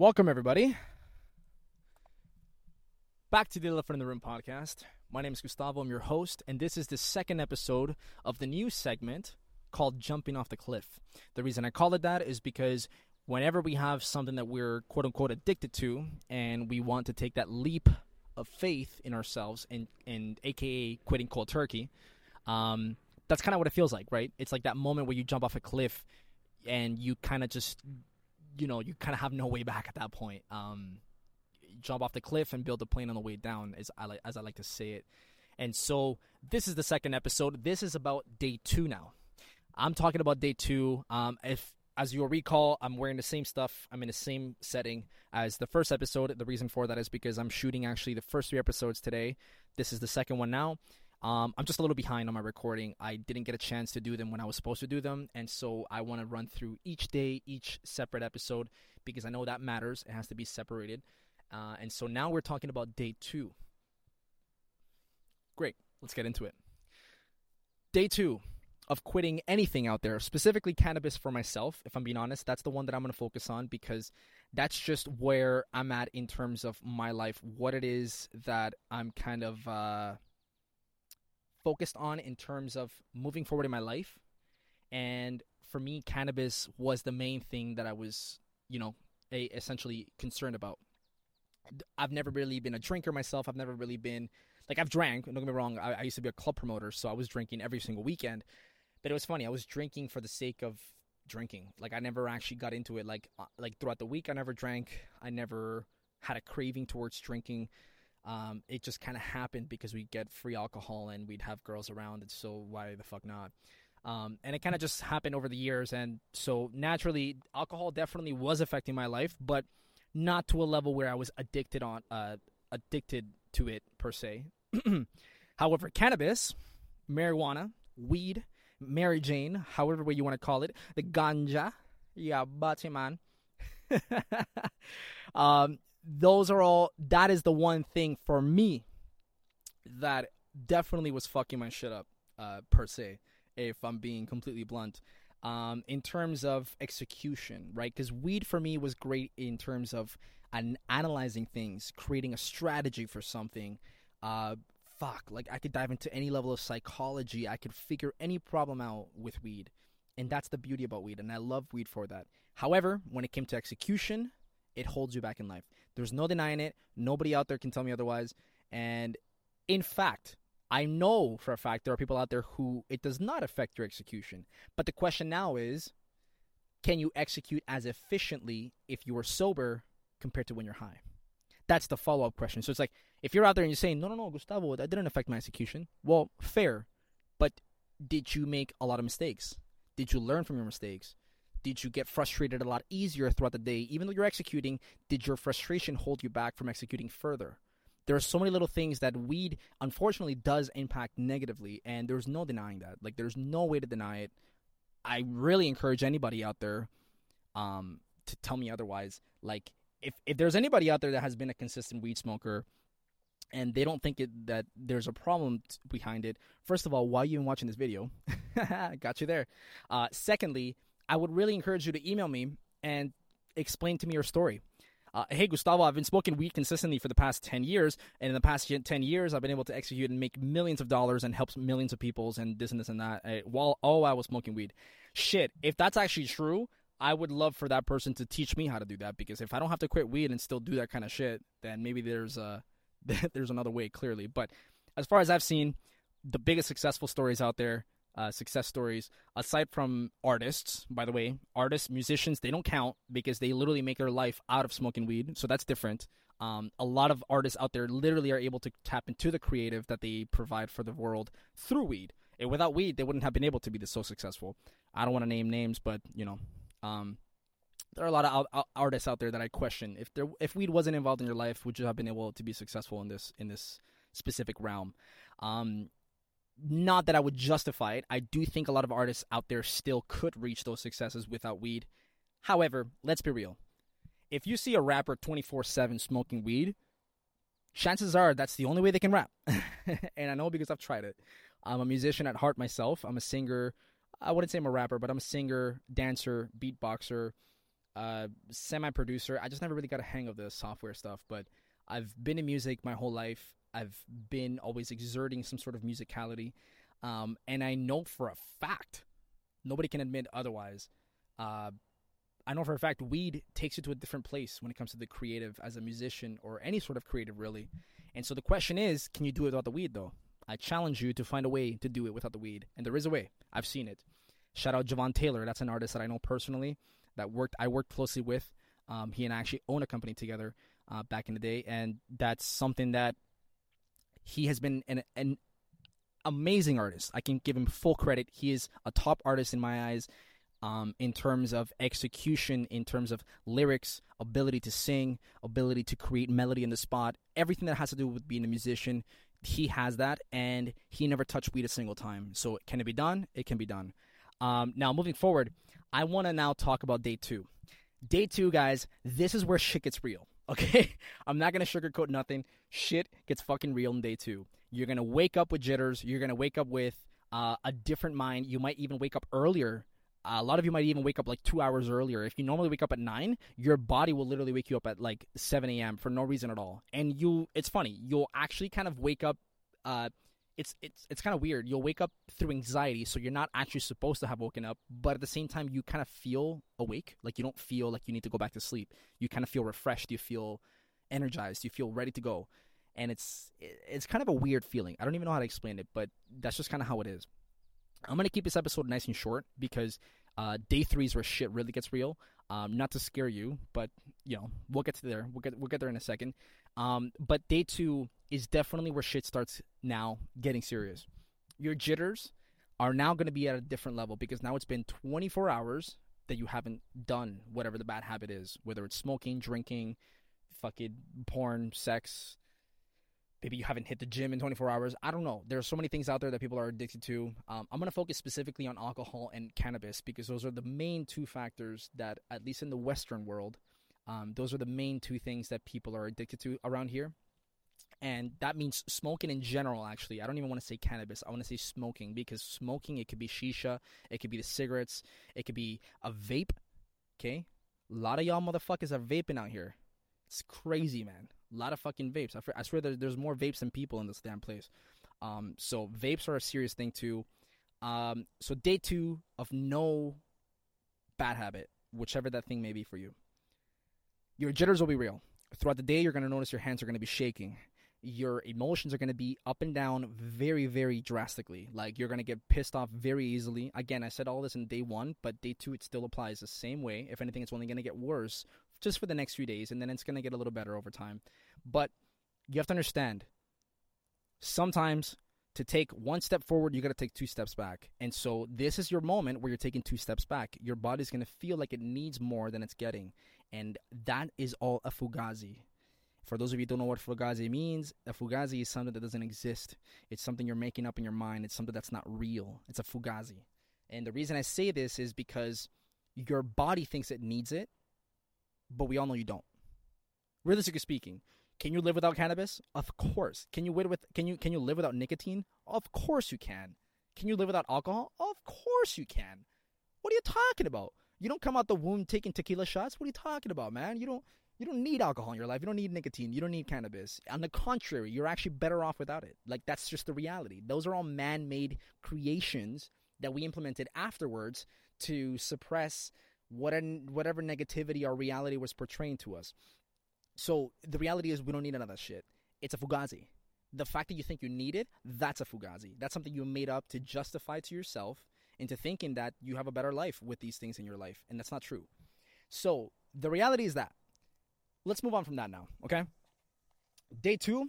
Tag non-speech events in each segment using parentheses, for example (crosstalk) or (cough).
Welcome, everybody. Back to the Elephant in the Room podcast. My name is Gustavo. I'm your host, and this is the second episode of the new segment called Jumping Off the Cliff. The reason I call it that is because whenever we have something that we're quote unquote addicted to and we want to take that leap of faith in ourselves and, and aka quitting cold turkey, um, that's kind of what it feels like, right? It's like that moment where you jump off a cliff and you kind of just, you know, you kind of have no way back at that point. Um, jump off the cliff and build a plane on the way down, as I like, as I like to say it. And so this is the second episode. This is about day two now. I'm talking about day two. Um, if as you'll recall, I'm wearing the same stuff. I'm in the same setting as the first episode. The reason for that is because I'm shooting actually the first three episodes today. This is the second one now. Um, I'm just a little behind on my recording. I didn't get a chance to do them when I was supposed to do them, and so I want to run through each day, each separate episode, because I know that matters. It has to be separated. Uh, and so now we're talking about day two. Great, let's get into it. Day two of quitting anything out there, specifically cannabis for myself, if I'm being honest. That's the one that I'm going to focus on because that's just where I'm at in terms of my life, what it is that I'm kind of uh, focused on in terms of moving forward in my life. And for me, cannabis was the main thing that I was, you know, a, essentially concerned about. I've never really been a drinker myself. I've never really been like I've drank. Don't get me wrong. I, I, used to be a club promoter, so I was drinking every single weekend. But it was funny. I was drinking for the sake of drinking. Like I never actually got into it. Like uh, like throughout the week, I never drank. I never had a craving towards drinking. Um, it just kind of happened because we get free alcohol and we'd have girls around, and so why the fuck not? Um, and it kind of just happened over the years, and so naturally, alcohol definitely was affecting my life, but not to a level where I was addicted on uh, addicted to it per se. (clears throat) However, cannabis, marijuana, weed, Mary Jane, however way you want to call it, the ganja, yeah, man. (laughs) um, those are all. That is the one thing for me that definitely was fucking my shit up, uh, per se. If I'm being completely blunt, um, in terms of execution, right? Because weed for me was great in terms of an- analyzing things, creating a strategy for something, uh, fuck, like I could dive into any level of psychology. I could figure any problem out with weed. And that's the beauty about weed. And I love weed for that. However, when it came to execution, it holds you back in life. There's no denying it. Nobody out there can tell me otherwise. And in fact, I know for a fact there are people out there who it does not affect your execution. But the question now is can you execute as efficiently if you are sober compared to when you're high? That's the follow up question. So it's like, if you're out there and you're saying, no, no, no, Gustavo, that didn't affect my execution, well, fair. But did you make a lot of mistakes? Did you learn from your mistakes? Did you get frustrated a lot easier throughout the day? Even though you're executing, did your frustration hold you back from executing further? There are so many little things that weed, unfortunately, does impact negatively, and there's no denying that. Like, there's no way to deny it. I really encourage anybody out there um, to tell me otherwise. Like, if if there's anybody out there that has been a consistent weed smoker, and they don't think it, that there's a problem t- behind it. First of all, why are you even watching this video? (laughs) Got you there. Uh, secondly, I would really encourage you to email me and explain to me your story. Uh, hey, Gustavo, I've been smoking weed consistently for the past 10 years. And in the past 10 years, I've been able to execute and make millions of dollars and help millions of people and this and this and that uh, while all I was smoking weed. Shit, if that's actually true, I would love for that person to teach me how to do that because if I don't have to quit weed and still do that kind of shit, then maybe there's a (laughs) there's another way clearly. But as far as I've seen, the biggest successful stories out there, uh, success stories, aside from artists, by the way, artists, musicians, they don't count because they literally make their life out of smoking weed. So that's different. Um, a lot of artists out there literally are able to tap into the creative that they provide for the world through weed. And without weed, they wouldn't have been able to be this so successful. I don't want to name names, but you know, um, there are a lot of out, artists out there that I question if there if weed wasn't involved in your life, would you have been able to be successful in this in this specific realm? Um, not that I would justify it. I do think a lot of artists out there still could reach those successes without weed. However, let's be real. If you see a rapper 24 7 smoking weed, chances are that's the only way they can rap. (laughs) and I know because I've tried it. I'm a musician at heart myself. I'm a singer. I wouldn't say I'm a rapper, but I'm a singer, dancer, beatboxer, uh, semi producer. I just never really got a hang of the software stuff, but I've been in music my whole life. I've been always exerting some sort of musicality. Um, and I know for a fact, nobody can admit otherwise. Uh, I know for a fact weed takes you to a different place when it comes to the creative as a musician or any sort of creative, really. And so the question is, can you do it without the weed, though? I challenge you to find a way to do it without the weed. And there is a way. I've seen it. Shout out Javon Taylor. That's an artist that I know personally that worked I worked closely with. Um, he and I actually own a company together uh, back in the day, and that's something that he has been an, an amazing artist. I can give him full credit. He is a top artist in my eyes. Um, in terms of execution, in terms of lyrics, ability to sing, ability to create melody in the spot, everything that has to do with being a musician, he has that, and he never touched weed a single time. So, can it be done? It can be done. Um, now, moving forward, I want to now talk about day two. Day two, guys, this is where shit gets real. Okay? (laughs) I'm not to sugarcoat nothing. Shit gets fucking real in day two. You're to wake up with jitters. You're to wake up with uh, a different mind. You might even wake up earlier. Uh, a lot of you might even wake up like two hours earlier. If you normally wake up at nine, your body will literally wake you up at like 7 a.m. for no reason at all. And you, it's funny, you'll actually kind of wake up uh, it's it's it's kind of weird. You'll wake up through anxiety, so you're not actually supposed to have woken up, but at the same time, you kind of feel awake. Like you don't feel like you need to go back to sleep. You kind of feel refreshed. You feel energized. You feel ready to go, and it's it's kind of a weird feeling. I don't even know how to explain it, but that's just kind of how it is. I'm gonna keep this episode nice and short because uh, day three is where shit really gets real. Um, not to scare you, but you know we'll get to there. We'll get we'll get there in a second. Um, but day two is definitely where shit starts now getting serious. Your jitters are now going to be at a different level because now it's been 24 hours that you haven't done whatever the bad habit is, whether it's smoking, drinking, fucking porn, sex. Maybe you haven't hit the gym in 24 hours. I don't know. There are so many things out there that people are addicted to. Um, I'm going to focus specifically on alcohol and cannabis because those are the main two factors that, at least in the Western world, um, those are the main two things that people are addicted to around here. And that means smoking in general actually. I don't even want to say cannabis. I want to say smoking because smoking it could be shisha it could be the cigarettes it could be a vape okay? A lot of y'all motherfuckers are vaping out here. It's crazy man. A lot of fucking vapes. I, swear there's more vapes than people in this damn place. Um, so vapes are a serious thing too. Um, so day two of no bad habit whichever that thing may be for you your jitters will be real throughout the day you're going to notice your hands are going to be shaking your emotions are going to be up and down very, very drastically. Like you're going to get pissed off very easily. Again, I said all this in day one, but day two, it still applies the same way. If anything, it's only going to get worse just for the next few days, and then it's going to get a little better over time. But you have to understand sometimes to take one step forward, you got to take two steps back. And so this is your moment where you're taking two steps back. Your body's going to feel like it needs more than it's getting. And that is all a fugazi. For those of you who don't know what fugazi means, a fugazi is something that doesn't exist. It's something you're making up in your mind. It's something that's not real. It's a fugazi. And the reason I say this is because your body thinks it needs it, but we all know you don't. Realistically speaking, can you live without cannabis? Of course. Can you with can you can you live without nicotine? Of course you can. Can you live without alcohol? Of course you can. What are you talking about? You don't come out the womb taking tequila shots. What are you talking about, man? You don't you don't need alcohol in your life. You don't need nicotine. You don't need cannabis. On the contrary, you're actually better off without it. Like that's just the reality. Those are all man-made creations that we implemented afterwards to suppress what whatever negativity our reality was portraying to us. So the reality is we don't need another shit. It's a fugazi. The fact that you think you need it, that's a fugazi. That's something you made up to justify to yourself into thinking that you have a better life with these things in your life, and that's not true. So the reality is that let's move on from that now, okay? Day two,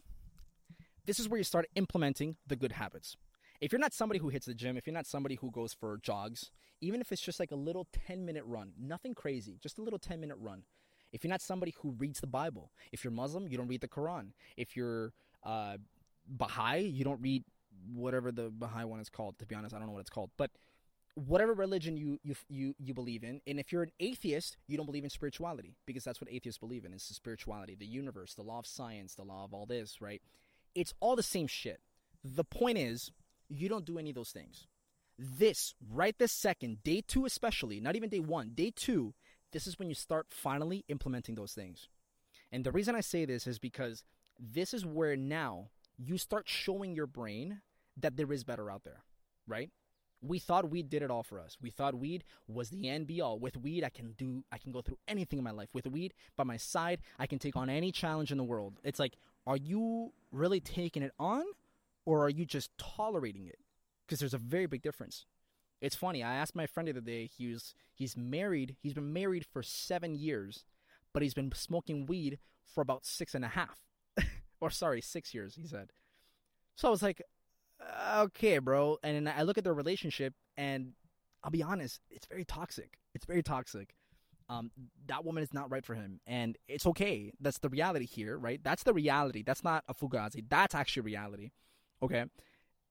this is where you start implementing the good habits. If you're not somebody who hits the gym, if you're not somebody who goes for jogs, even if it's just like a little 10 minute run, nothing crazy, just a little 10 minute run. If you're not somebody who reads the Bible, if you're Muslim, you don't read the Quran. If you're uh, Baha'i, you don't read whatever the Baha'i one is called. To be honest, I don't know what it's called. But whatever religion you, you you you believe in and if you're an atheist you don't believe in spirituality because that's what atheists believe in is the spirituality the universe the law of science the law of all this right it's all the same shit the point is you don't do any of those things this right this second day two especially not even day one day two this is when you start finally implementing those things. And the reason I say this is because this is where now you start showing your brain that there is better out there, right? We thought weed did it all for us. We thought weed was the end be all. With weed, I can do, I can go through anything in my life. With weed by my side, I can take on any challenge in the world. It's like, are you really taking it on or are you just tolerating it? Because there's a very big difference. It's funny. I asked my friend the other day. He was he's married. He's been married for seven years, but he's been smoking weed for about six and a half, (laughs) or sorry, six years. He said. So I was like, okay, bro. And I look at their relationship, and I'll be honest, it's very toxic. It's very toxic. Um, that woman is not right for him, and it's okay. That's the reality here, right? That's the reality. That's not a fugazi. That's actually reality. Okay,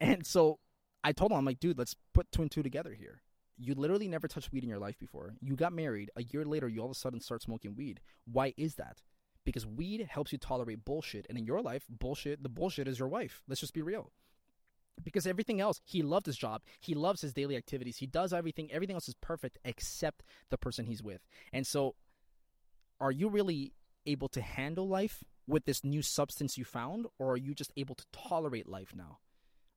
and so I told him, I'm like, dude, let's put two and two together here. You literally never touched weed in your life before. You got married. A year later, you all of a sudden start smoking weed. Why is that? Because weed helps you tolerate bullshit. And in your life, bullshit, the bullshit is your wife. Let's just be real. Because everything else, he loved his job. He loves his daily activities. He does everything. Everything else is perfect except the person he's with. And so, are you really able to handle life with this new substance you found? Or are you just able to tolerate life now?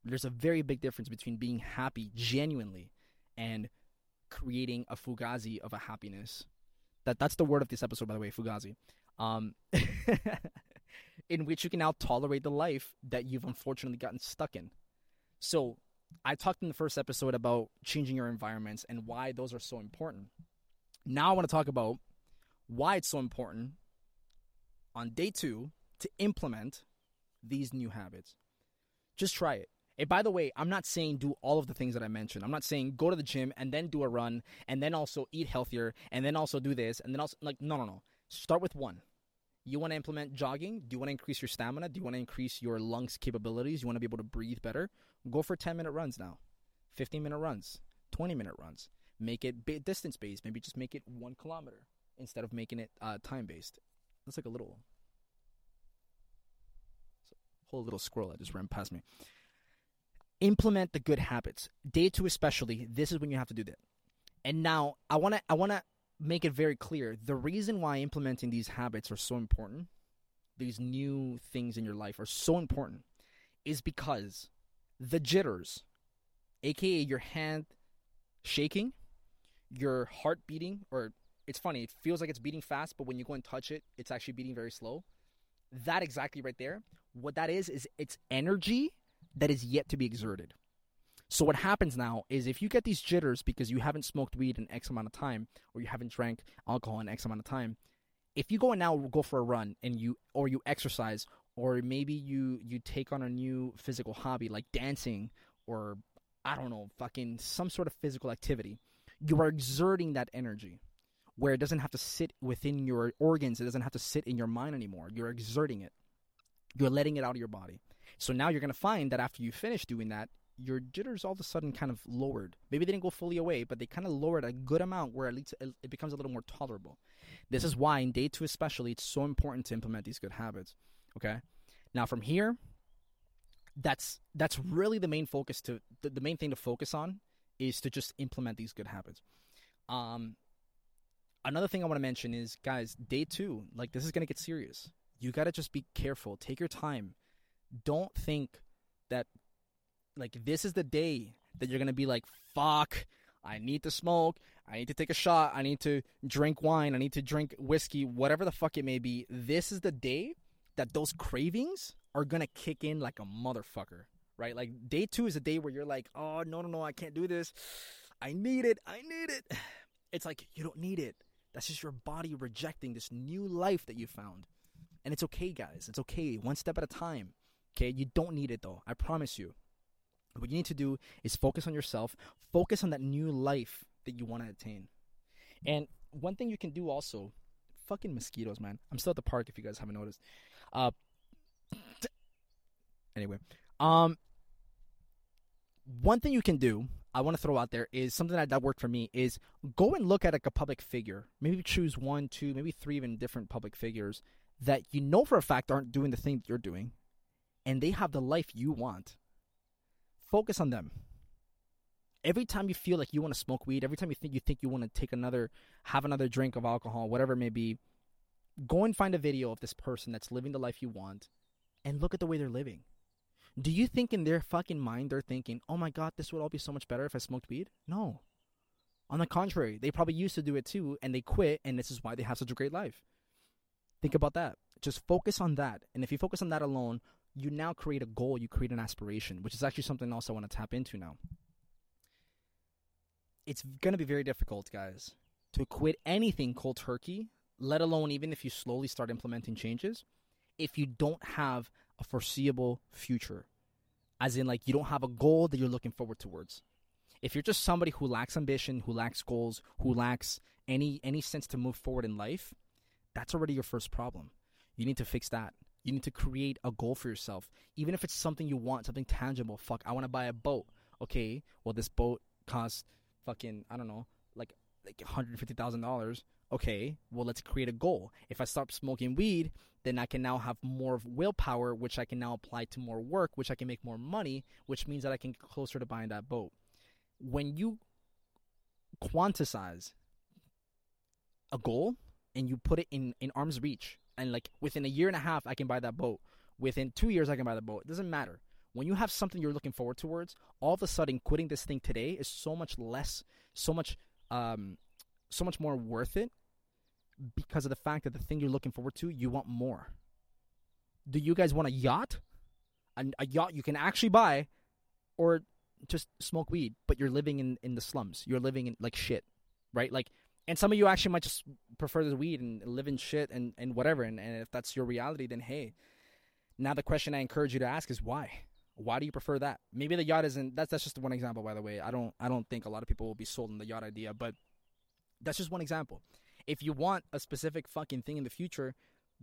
There's a very big difference between being happy genuinely and creating a fugazi of a happiness. That that's the word of this episode, by the way, fugazi. Um, (laughs) in which you can now tolerate the life that you've unfortunately gotten stuck in. So, I talked in the first episode about changing your environments and why those are so important. Now, I want to talk about why it's so important on day two to implement these new habits. Just try it. And by the way, I'm not saying do all of the things that I mentioned. I'm not saying go to the gym and then do a run and then also eat healthier and then also do this and then also like no no no. Start with one. You want to implement jogging? Do you want to increase your stamina? Do you want to increase your lungs capabilities? You want to be able to breathe better? Go for 10 minute runs now. 15 minute runs, 20 minute runs. Make it distance based. Maybe just make it 1 kilometer instead of making it uh, time based. That's like a little whole little squirrel that just ran past me implement the good habits. Day two, especially, this is when you have to do that. And now I want to I want to make it very clear the reason why implementing these habits are so important, these new things in your life are so important, is because the jitters, aka your hand shaking, your heart beating, or it's funny, it feels like it's beating fast, but when you go and touch it, it's actually beating very slow. That exactly right there, what that is, is it's energy that is yet to be exerted. So what happens now is if you get these jitters because you haven't smoked weed in X amount of time or you haven't drank alcohol in X amount of time, if you go and now go for a run and you or you exercise or maybe you you take on a new physical hobby like dancing or I don't know, fucking some sort of physical activity, you are exerting that energy where it doesn't have to sit within your organs, it doesn't have to sit in your mind anymore. You're exerting it. You're letting it out of your body. So now you're going to find that after you finish doing that, your jitters all of a sudden kind of lowered. Maybe they didn't go fully away, but they kind of lowered a good amount where at least it becomes a little more tolerable. This is why in day two, especially, it's so important to implement these good habits. Okay. Now from here, that's that's really the main focus to the, the main thing to focus on is to just implement these good habits. Um, another thing I want to mention is, guys, day two, like this is gonna get serious. You gotta just be careful. Take your time don't think that like this is the day that you're gonna be like, fuck, I need to smoke, I need to take a shot, I need to drink wine, I need to drink whiskey, whatever the fuck it may be. This is the day that those cravings are gonna kick in like a motherfucker. Right? Like day two is a day where you're like, oh no no no, I can't do this. I need it, I need it. (sighs) It's like you don't need it. That's just your body rejecting this new life that you found. And it's okay, guys. It's okay. One step at a time. Okay, you don't need it though. I promise you. What you need to do is focus on yourself, focus on that new life that you want to attain. And one thing you can do also, fucking mosquitoes, man. I'm still at the park if you guys haven't noticed. Uh (tsk) anyway, um one thing you can do I want to throw out there is something that, that worked for me is go and look at like a public figure. Maybe choose one, two, maybe three even different public figures that you know for a fact aren't doing the thing that you're doing and they have the life you want. Focus on them every time you feel like you want to smoke weed, every time you think you think you want to take another, have another drink of alcohol, whatever it may be, go and find a video of this person that's living the life you want, and look at the way they're living. Do you think in their fucking mind they're thinking, "Oh my god, this would all be so much better if I smoked weed"? No. On the contrary, they probably used to do it too, and they quit, and this is why they have such a great life. Think about that. Just focus on that, and if you focus on that alone, you now create a goal, you create an aspiration, which is actually something else I want to tap into now. It's going to be very difficult, guys, to quit anything cold turkey, let alone even if you slowly start implementing changes, if you don't have a foreseeable future. As in, like, you don't have a goal that you're looking forward towards. If you're just somebody who lacks ambition, who lacks goals, who lacks any any sense to move forward in life, that's already your first problem. You need to fix that. You need to create a goal for yourself. Even if it's something you want, something tangible. Fuck, I want to buy a boat. Okay, well this boat costs fucking I don't know, like like $150,000. Okay, well let's create a goal. If I stop smoking weed, then I can now have more willpower which I can now apply to more work, which I can make more money, which means that I can get closer to buying that boat. When you quantize a goal and you put it in in arm's reach and like within a year and a half I can buy that boat. Within 2 years I can buy the boat. It doesn't matter. When you have something you're looking forward towards, all of a sudden quitting this thing today is so much less, so much um so much more worth it because of the fact that the thing you're looking forward to, you want more. Do you guys want a yacht? A, a yacht you can actually buy or just smoke weed, but you're living in, in the slums. You're living in like shit, right? Like, and some of you actually might just prefer the weed and live in shit and, and whatever. And, and if that's your reality, then hey. Now the question I encourage you to ask is why? Why do you prefer that? Maybe the yacht isn't. That's that's just one example, by the way. I don't I don't think a lot of people will be sold on the yacht idea, but that's just one example. If you want a specific fucking thing in the future,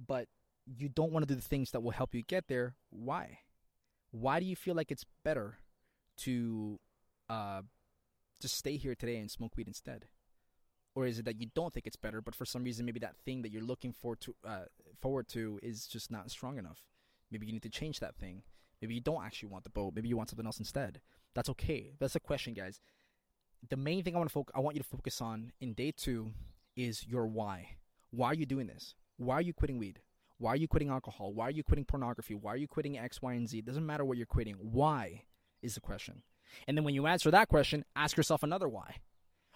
but you don't want to do the things that will help you get there, why? Why do you feel like it's better to uh, just stay here today and smoke weed instead? Or is it that you don't think it's better, but for some reason maybe that thing that you're looking for to uh, forward to is just not strong enough? Maybe you need to change that thing. Maybe you don't actually want the boat. Maybe you want something else instead. That's okay. That's the question, guys. The main thing I want to focus, I want you to focus on in day two is your why. Why are you doing this? Why are you quitting weed? Why are you quitting alcohol? Why are you quitting pornography? Why are you quitting X, Y, and Z? It doesn't matter what you're quitting. Why is the question. And then when you answer that question, ask yourself another why.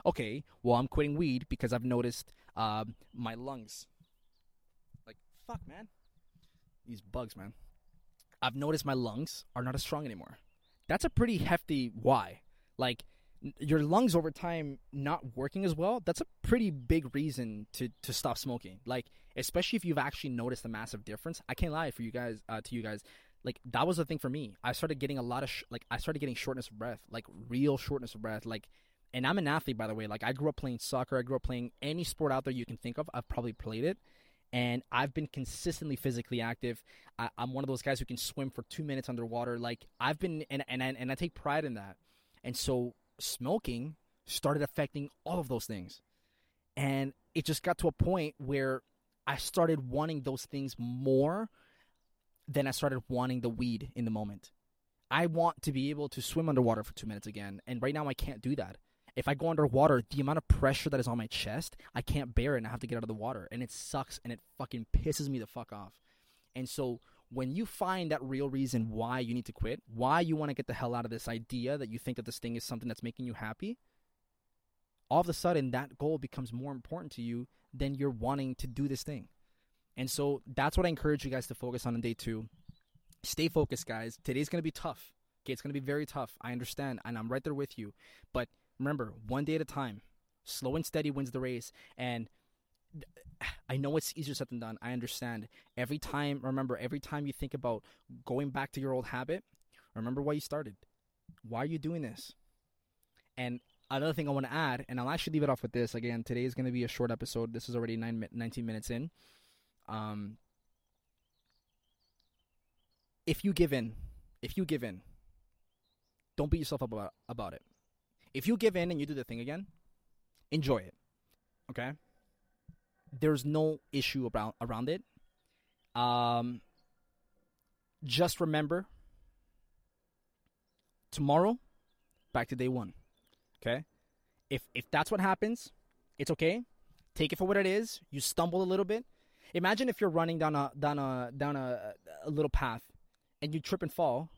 Okay, well, I'm quitting weed because I've noticed uh, my lungs. Like, fuck, man. These bugs, man. I've noticed my lungs are not as strong anymore. That's a pretty hefty why. Like, your lungs over time not working as well, that's a pretty big reason to to stop smoking. Like especially if you've actually noticed a massive difference. I can't lie for you guys uh, to you guys. Like that was the thing for me. I started getting a lot of sh- like I started getting shortness of breath, like real shortness of breath. Like, and I'm an athlete by the way. Like I grew up playing soccer. I grew up playing any sport out there you can think of. I've probably played it and I've been consistently physically active. I, am one of those guys who can swim for two minutes underwater. Like I've been, and and and I take pride in that. And so smoking started affecting all of those things. And it just got to a point where I started wanting those things more than I started wanting the weed in the moment. I want to be able to swim underwater for two minutes again. And right now I can't do that. If I go underwater, the amount of pressure that is on my chest, I can't bear it and I have to get out of the water. And it sucks and it fucking pisses me the fuck off. And so when you find that real reason why you need to quit, why you want to get the hell out of this idea that you think that this thing is something that's making you happy, all of a sudden that goal becomes more important to you than you're wanting to do this thing. And so that's what I encourage you guys to focus on in day two. Stay focused, guys. Today's going to be tough. Okay, it's going to be very tough. I understand, and I'm right there with you. But remember, one day at a time. Slow and steady wins the race. And I know it's easier said than done. I understand. Every time, remember, every time you think about going back to your old habit, remember why you started. Why are you doing this? And another thing I want to add, and I'll actually leave it off with this. Again, today is going to be a short episode. This is already nine, 19 minutes in. Um, if you give in, if you give in, don't beat yourself up about, about it. If you give in and you do the thing again, enjoy it. Okay? there's no issue around around it. Um, just remember tomorrow, back to day one. Okay? If if that's what happens, it's okay. Take it for what it is. You stumble a little bit. Imagine if you're running down a down a down a, a little path and you trip and fall.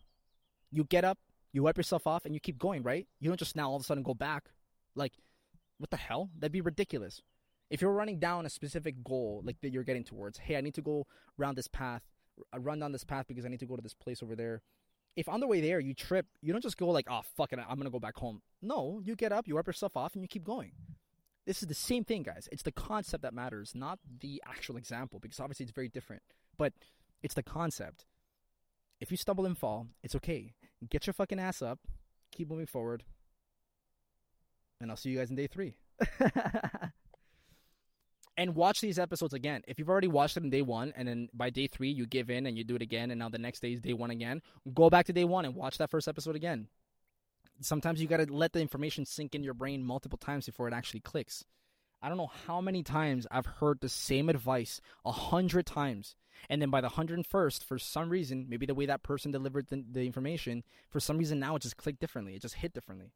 You get up, you wipe yourself off, and you keep going, right? You don't just now all of a sudden go back. Like, what the hell? That'd be ridiculous. If you're running down a specific goal, like that you're getting towards, hey, I need to go around this path, I run down this path because I need to go to this place over there. If on the way there you trip, you don't just go like, oh fuck it, I'm gonna go back home. No, you get up, you wipe yourself off, and you keep going. This is the same thing, guys. It's the concept that matters, not the actual example, because obviously it's very different. But it's the concept. If you stumble and fall, it's okay. Get your fucking ass up, keep moving forward, and I'll see you guys in day three. (laughs) and watch these episodes again. If you've already watched them in day one, and then by day three you give in and you do it again, and now the next day is day one again, go back to day one and watch that first episode again. Sometimes you gotta let the information sink in your brain multiple times before it actually clicks. I don't know how many times I've heard the same advice a hundred times, and then by the hundred and first, for some reason, maybe the way that person delivered the, the information, for some reason now it just clicked differently. It just hit differently,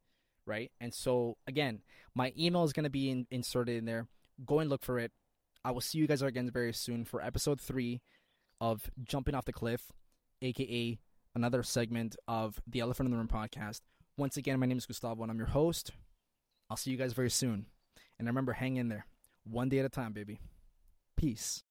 right? And so again, my email is gonna be in, inserted in there Go and look for it. I will see you guys again very soon for episode three of Jumping Off the Cliff, aka another segment of the Elephant in the Room podcast. Once again, my name is Gustavo and I'm your host. I'll see you guys very soon. And I remember, hang in there. One day at a time, baby. Peace.